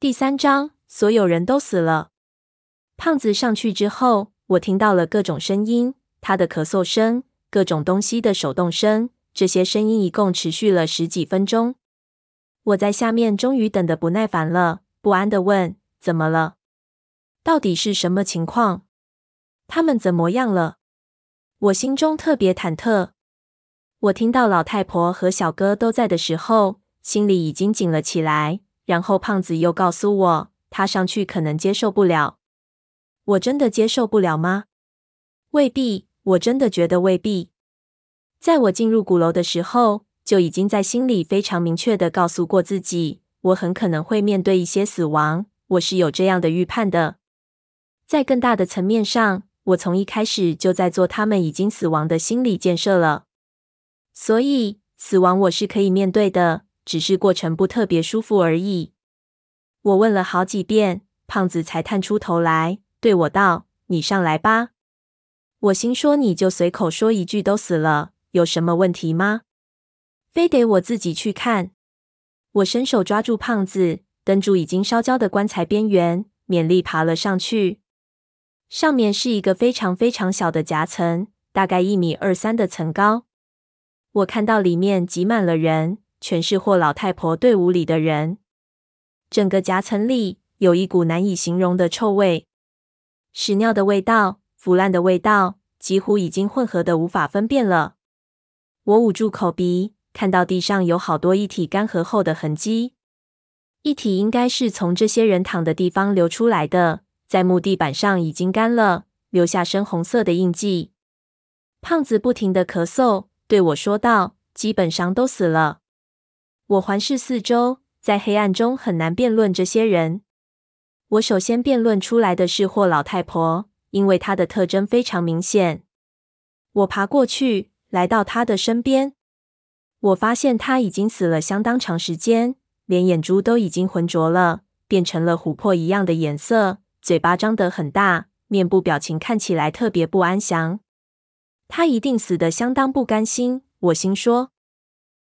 第三章，所有人都死了。胖子上去之后，我听到了各种声音，他的咳嗽声，各种东西的手动声。这些声音一共持续了十几分钟。我在下面终于等得不耐烦了，不安的问：“怎么了？到底是什么情况？他们怎么样了？”我心中特别忐忑。我听到老太婆和小哥都在的时候，心里已经紧了起来。然后胖子又告诉我，他上去可能接受不了。我真的接受不了吗？未必，我真的觉得未必。在我进入鼓楼的时候，就已经在心里非常明确的告诉过自己，我很可能会面对一些死亡。我是有这样的预判的。在更大的层面上，我从一开始就在做他们已经死亡的心理建设了。所以，死亡我是可以面对的，只是过程不特别舒服而已。我问了好几遍，胖子才探出头来，对我道：“你上来吧。”我心说：“你就随口说一句，都死了，有什么问题吗？非得我自己去看？”我伸手抓住胖子，蹬住已经烧焦的棺材边缘，勉力爬了上去。上面是一个非常非常小的夹层，大概一米二三的层高。我看到里面挤满了人，全是或老太婆队伍里的人。整个夹层里有一股难以形容的臭味，屎尿的味道、腐烂的味道，几乎已经混合的无法分辨了。我捂住口鼻，看到地上有好多液体干涸后的痕迹，液体应该是从这些人躺的地方流出来的，在木地板上已经干了，留下深红色的印记。胖子不停地咳嗽。对我说道：“基本上都死了。”我环视四周，在黑暗中很难辨论这些人。我首先辨论出来的是霍老太婆，因为她的特征非常明显。我爬过去，来到她的身边。我发现她已经死了相当长时间，连眼珠都已经浑浊了，变成了琥珀一样的颜色。嘴巴张得很大，面部表情看起来特别不安详。她一定死得相当不甘心，我心说。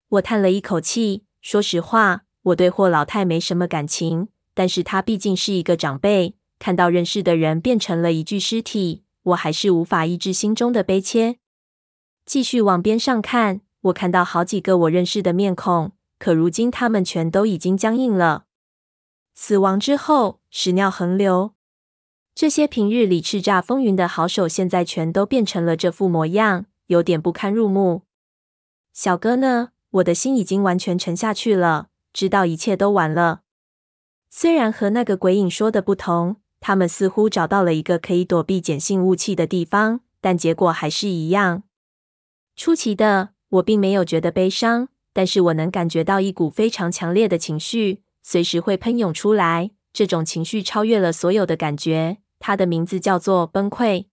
我叹了一口气，说实话，我对霍老太没什么感情，但是她毕竟是一个长辈，看到认识的人变成了一具尸体，我还是无法抑制心中的悲切。继续往边上看，我看到好几个我认识的面孔，可如今他们全都已经僵硬了。死亡之后，屎尿横流。这些平日里叱咤风云的好手，现在全都变成了这副模样，有点不堪入目。小哥呢？我的心已经完全沉下去了，知道一切都完了。虽然和那个鬼影说的不同，他们似乎找到了一个可以躲避碱性雾气的地方，但结果还是一样。出奇的，我并没有觉得悲伤，但是我能感觉到一股非常强烈的情绪，随时会喷涌出来。这种情绪超越了所有的感觉。它的名字叫做崩溃，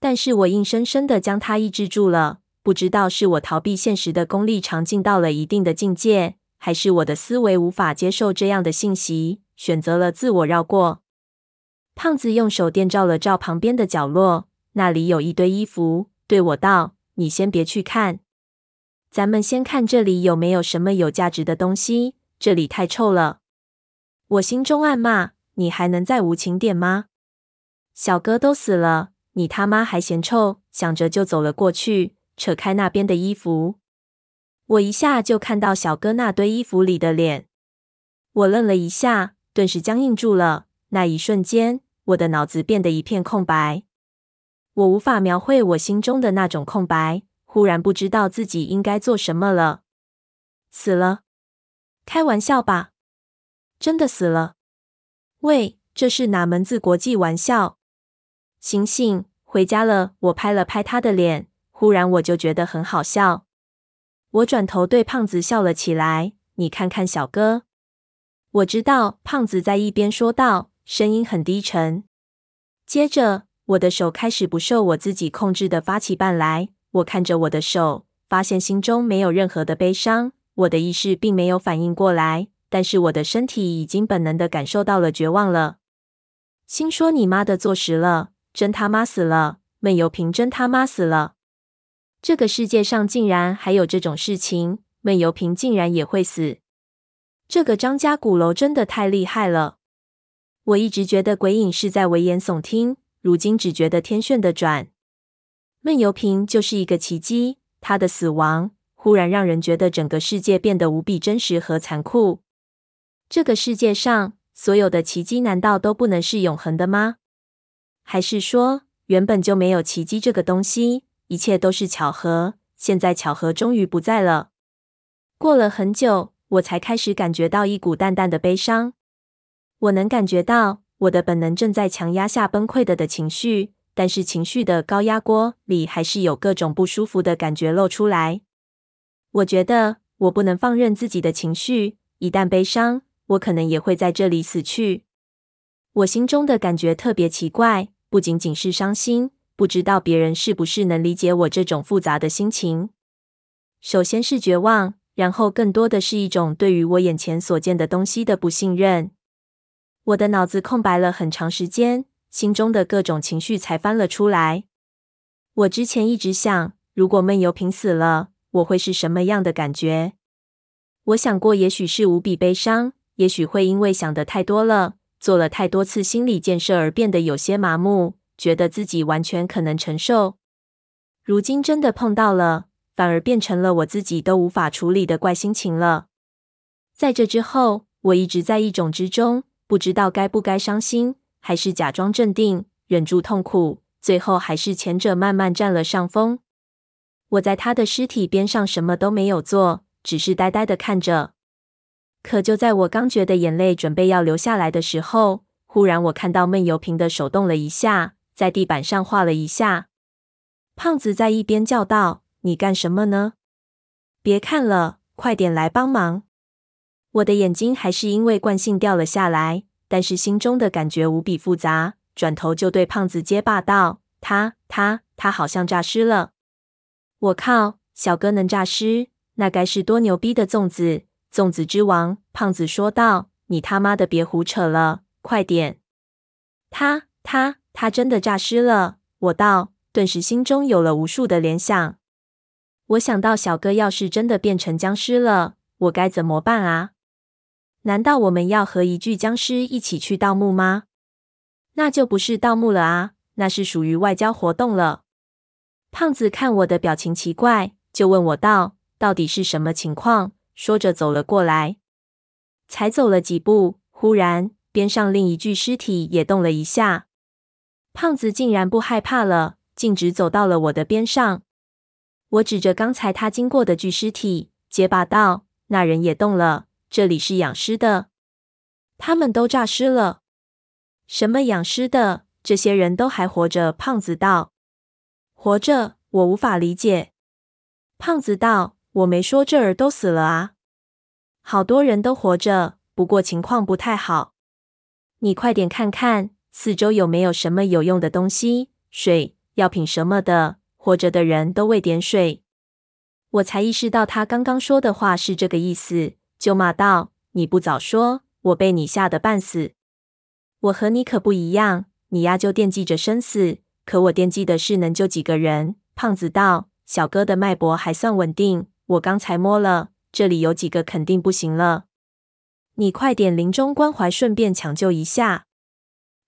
但是我硬生生的将它抑制住了。不知道是我逃避现实的功力长进到了一定的境界，还是我的思维无法接受这样的信息，选择了自我绕过。胖子用手电照了照旁边的角落，那里有一堆衣服，对我道：“你先别去看，咱们先看这里有没有什么有价值的东西。这里太臭了。”我心中暗骂：“你还能再无情点吗？”小哥都死了，你他妈还嫌臭？想着就走了过去，扯开那边的衣服。我一下就看到小哥那堆衣服里的脸，我愣了一下，顿时僵硬住了。那一瞬间，我的脑子变得一片空白，我无法描绘我心中的那种空白。忽然不知道自己应该做什么了。死了？开玩笑吧？真的死了？喂，这是哪门子国际玩笑？醒醒，回家了！我拍了拍他的脸，忽然我就觉得很好笑。我转头对胖子笑了起来。你看看小哥，我知道。胖子在一边说道，声音很低沉。接着，我的手开始不受我自己控制的发起绊来。我看着我的手，发现心中没有任何的悲伤。我的意识并没有反应过来，但是我的身体已经本能的感受到了绝望了。心说：“你妈的，坐实了。”真他妈死了！闷油瓶真他妈死了！这个世界上竟然还有这种事情，闷油瓶竟然也会死！这个张家鼓楼真的太厉害了！我一直觉得鬼影是在危言耸听，如今只觉得天旋地转。闷油瓶就是一个奇迹，他的死亡忽然让人觉得整个世界变得无比真实和残酷。这个世界上所有的奇迹难道都不能是永恒的吗？还是说原本就没有奇迹这个东西，一切都是巧合？现在巧合终于不在了。过了很久，我才开始感觉到一股淡淡的悲伤。我能感觉到我的本能正在强压下崩溃的的情绪。但是情绪的高压锅里还是有各种不舒服的感觉露出来。我觉得我不能放任自己的情绪，一旦悲伤，我可能也会在这里死去。我心中的感觉特别奇怪，不仅仅是伤心，不知道别人是不是能理解我这种复杂的心情。首先是绝望，然后更多的是一种对于我眼前所见的东西的不信任。我的脑子空白了很长时间。心中的各种情绪才翻了出来。我之前一直想，如果闷油瓶死了，我会是什么样的感觉？我想过，也许是无比悲伤，也许会因为想得太多了，做了太多次心理建设而变得有些麻木，觉得自己完全可能承受。如今真的碰到了，反而变成了我自己都无法处理的怪心情了。在这之后，我一直在一种之中，不知道该不该伤心。还是假装镇定，忍住痛苦，最后还是前者慢慢占了上风。我在他的尸体边上什么都没有做，只是呆呆的看着。可就在我刚觉得眼泪准备要流下来的时候，忽然我看到闷油瓶的手动了一下，在地板上画了一下。胖子在一边叫道：“你干什么呢？别看了，快点来帮忙！”我的眼睛还是因为惯性掉了下来。但是心中的感觉无比复杂，转头就对胖子结巴道：“他、他、他好像诈尸了！我靠，小哥能诈尸，那该是多牛逼的粽子，粽子之王！”胖子说道：“你他妈的别胡扯了，快点！”他、他、他真的诈尸了！我道，顿时心中有了无数的联想。我想到小哥要是真的变成僵尸了，我该怎么办啊？难道我们要和一具僵尸一起去盗墓吗？那就不是盗墓了啊，那是属于外交活动了。胖子看我的表情奇怪，就问我道：“到底是什么情况？”说着走了过来，才走了几步，忽然边上另一具尸体也动了一下。胖子竟然不害怕了，径直走到了我的边上。我指着刚才他经过的具尸体，结巴道：“那人也动了。”这里是养尸的，他们都诈尸了。什么养尸的？这些人都还活着？胖子道。活着？我无法理解。胖子道：“我没说这儿都死了啊，好多人都活着，不过情况不太好。你快点看看四周有没有什么有用的东西，水、药品什么的。活着的人都喂点水。”我才意识到他刚刚说的话是这个意思。就骂道：“你不早说，我被你吓得半死。我和你可不一样，你呀就惦记着生死，可我惦记的是能救几个人。”胖子道：“小哥的脉搏还算稳定，我刚才摸了，这里有几个肯定不行了。你快点临终关怀，顺便抢救一下。”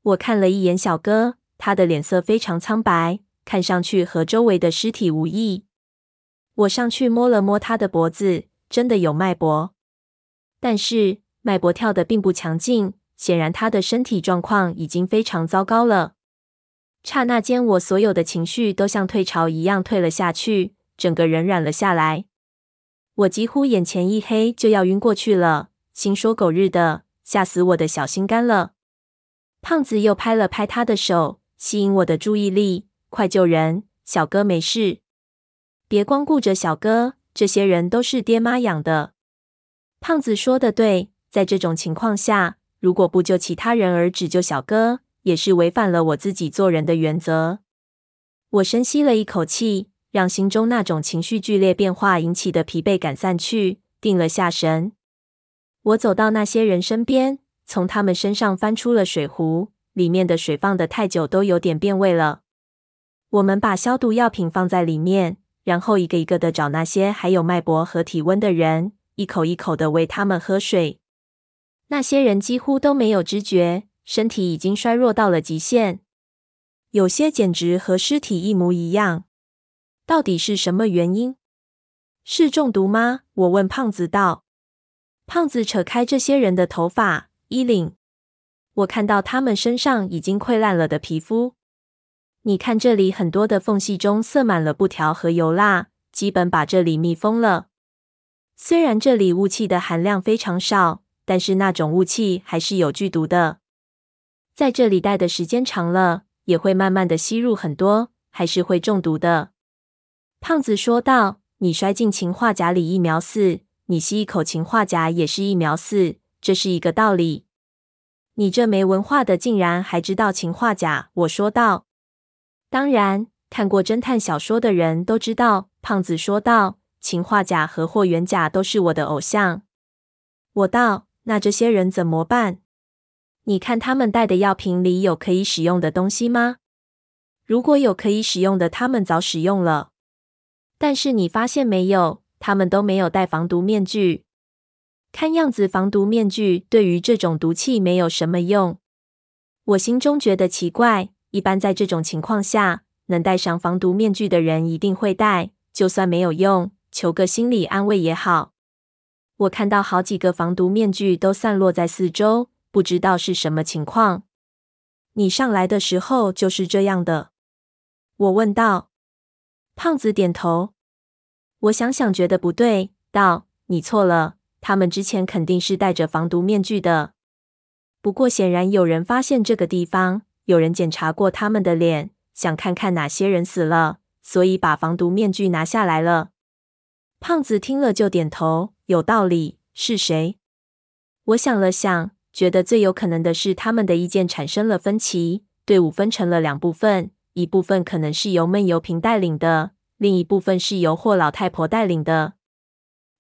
我看了一眼小哥，他的脸色非常苍白，看上去和周围的尸体无异。我上去摸了摸他的脖子，真的有脉搏。但是脉搏跳得并不强劲，显然他的身体状况已经非常糟糕了。刹那间，我所有的情绪都像退潮一样退了下去，整个人软了下来。我几乎眼前一黑，就要晕过去了。心说狗日的，吓死我的小心肝了！胖子又拍了拍他的手，吸引我的注意力：“快救人，小哥没事，别光顾着小哥，这些人都是爹妈养的。”胖子说的对，在这种情况下，如果不救其他人而只救小哥，也是违反了我自己做人的原则。我深吸了一口气，让心中那种情绪剧烈变化引起的疲惫感散去，定了下神。我走到那些人身边，从他们身上翻出了水壶，里面的水放得太久，都有点变味了。我们把消毒药品放在里面，然后一个一个的找那些还有脉搏和体温的人。一口一口的喂他们喝水，那些人几乎都没有知觉，身体已经衰弱到了极限，有些简直和尸体一模一样。到底是什么原因？是中毒吗？我问胖子道。胖子扯开这些人的头发、衣领，我看到他们身上已经溃烂了的皮肤。你看，这里很多的缝隙中塞满了布条和油蜡，基本把这里密封了。虽然这里雾气的含量非常少，但是那种雾气还是有剧毒的。在这里待的时间长了，也会慢慢的吸入很多，还是会中毒的。胖子说道：“你摔进氰化钾里一秒死，你吸一口氰化钾也是一秒死，这是一个道理。”你这没文化的，竟然还知道氰化钾？我说道。当然，看过侦探小说的人都知道。胖子说道：“氰化钾和霍元甲都是我的偶像。”我道：“那这些人怎么办？你看他们带的药瓶里有可以使用的东西吗？如果有可以使用的，他们早使用了。但是你发现没有，他们都没有戴防毒面具。看样子，防毒面具对于这种毒气没有什么用。”我心中觉得奇怪。一般在这种情况下，能戴上防毒面具的人一定会戴，就算没有用，求个心理安慰也好。我看到好几个防毒面具都散落在四周，不知道是什么情况。你上来的时候就是这样的？我问道。胖子点头。我想想觉得不对，道：“你错了，他们之前肯定是戴着防毒面具的。不过显然有人发现这个地方。”有人检查过他们的脸，想看看哪些人死了，所以把防毒面具拿下来了。胖子听了就点头，有道理。是谁？我想了想，觉得最有可能的是他们的意见产生了分歧，队伍分成了两部分，一部分可能是由闷油瓶带领的，另一部分是由霍老太婆带领的。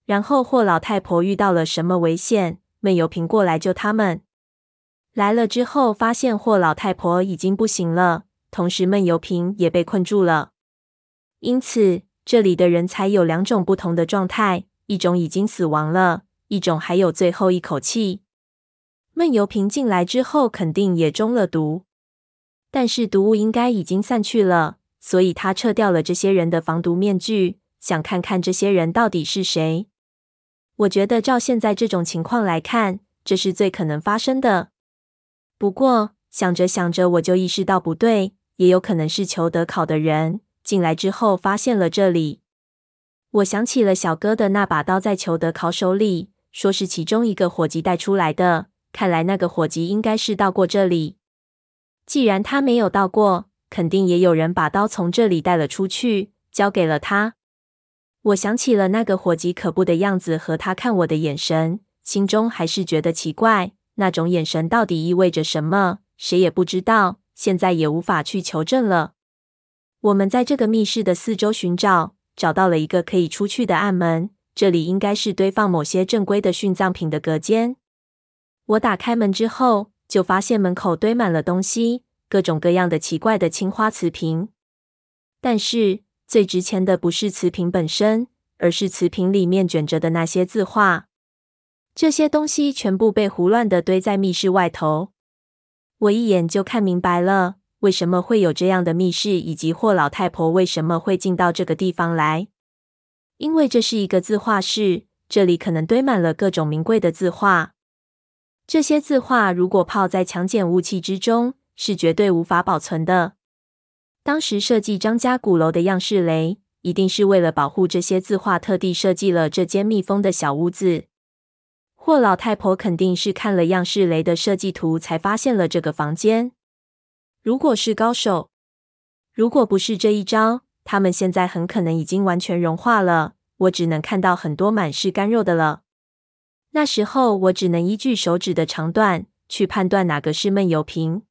然后霍老太婆遇到了什么危险，闷油瓶过来救他们。来了之后，发现霍老太婆已经不行了，同时闷油瓶也被困住了。因此，这里的人才有两种不同的状态：一种已经死亡了，一种还有最后一口气。闷油瓶进来之后，肯定也中了毒，但是毒物应该已经散去了，所以他撤掉了这些人的防毒面具，想看看这些人到底是谁。我觉得照现在这种情况来看，这是最可能发生的。不过想着想着，我就意识到不对，也有可能是裘德考的人进来之后发现了这里。我想起了小哥的那把刀在裘德考手里，说是其中一个伙计带出来的。看来那个伙计应该是到过这里。既然他没有到过，肯定也有人把刀从这里带了出去，交给了他。我想起了那个伙计可怖的样子和他看我的眼神，心中还是觉得奇怪。那种眼神到底意味着什么？谁也不知道，现在也无法去求证了。我们在这个密室的四周寻找，找到了一个可以出去的暗门。这里应该是堆放某些正规的殉葬品的隔间。我打开门之后，就发现门口堆满了东西，各种各样的奇怪的青花瓷瓶。但是最值钱的不是瓷瓶本身，而是瓷瓶里面卷着的那些字画。这些东西全部被胡乱的堆在密室外头，我一眼就看明白了，为什么会有这样的密室，以及霍老太婆为什么会进到这个地方来。因为这是一个字画室，这里可能堆满了各种名贵的字画。这些字画如果泡在强碱雾气之中，是绝对无法保存的。当时设计张家鼓楼的样式雷，一定是为了保护这些字画，特地设计了这间密封的小屋子。霍老太婆肯定是看了样式雷的设计图，才发现了这个房间。如果是高手，如果不是这一招，他们现在很可能已经完全融化了。我只能看到很多满是干肉的了。那时候我只能依据手指的长短去判断哪个是闷油瓶。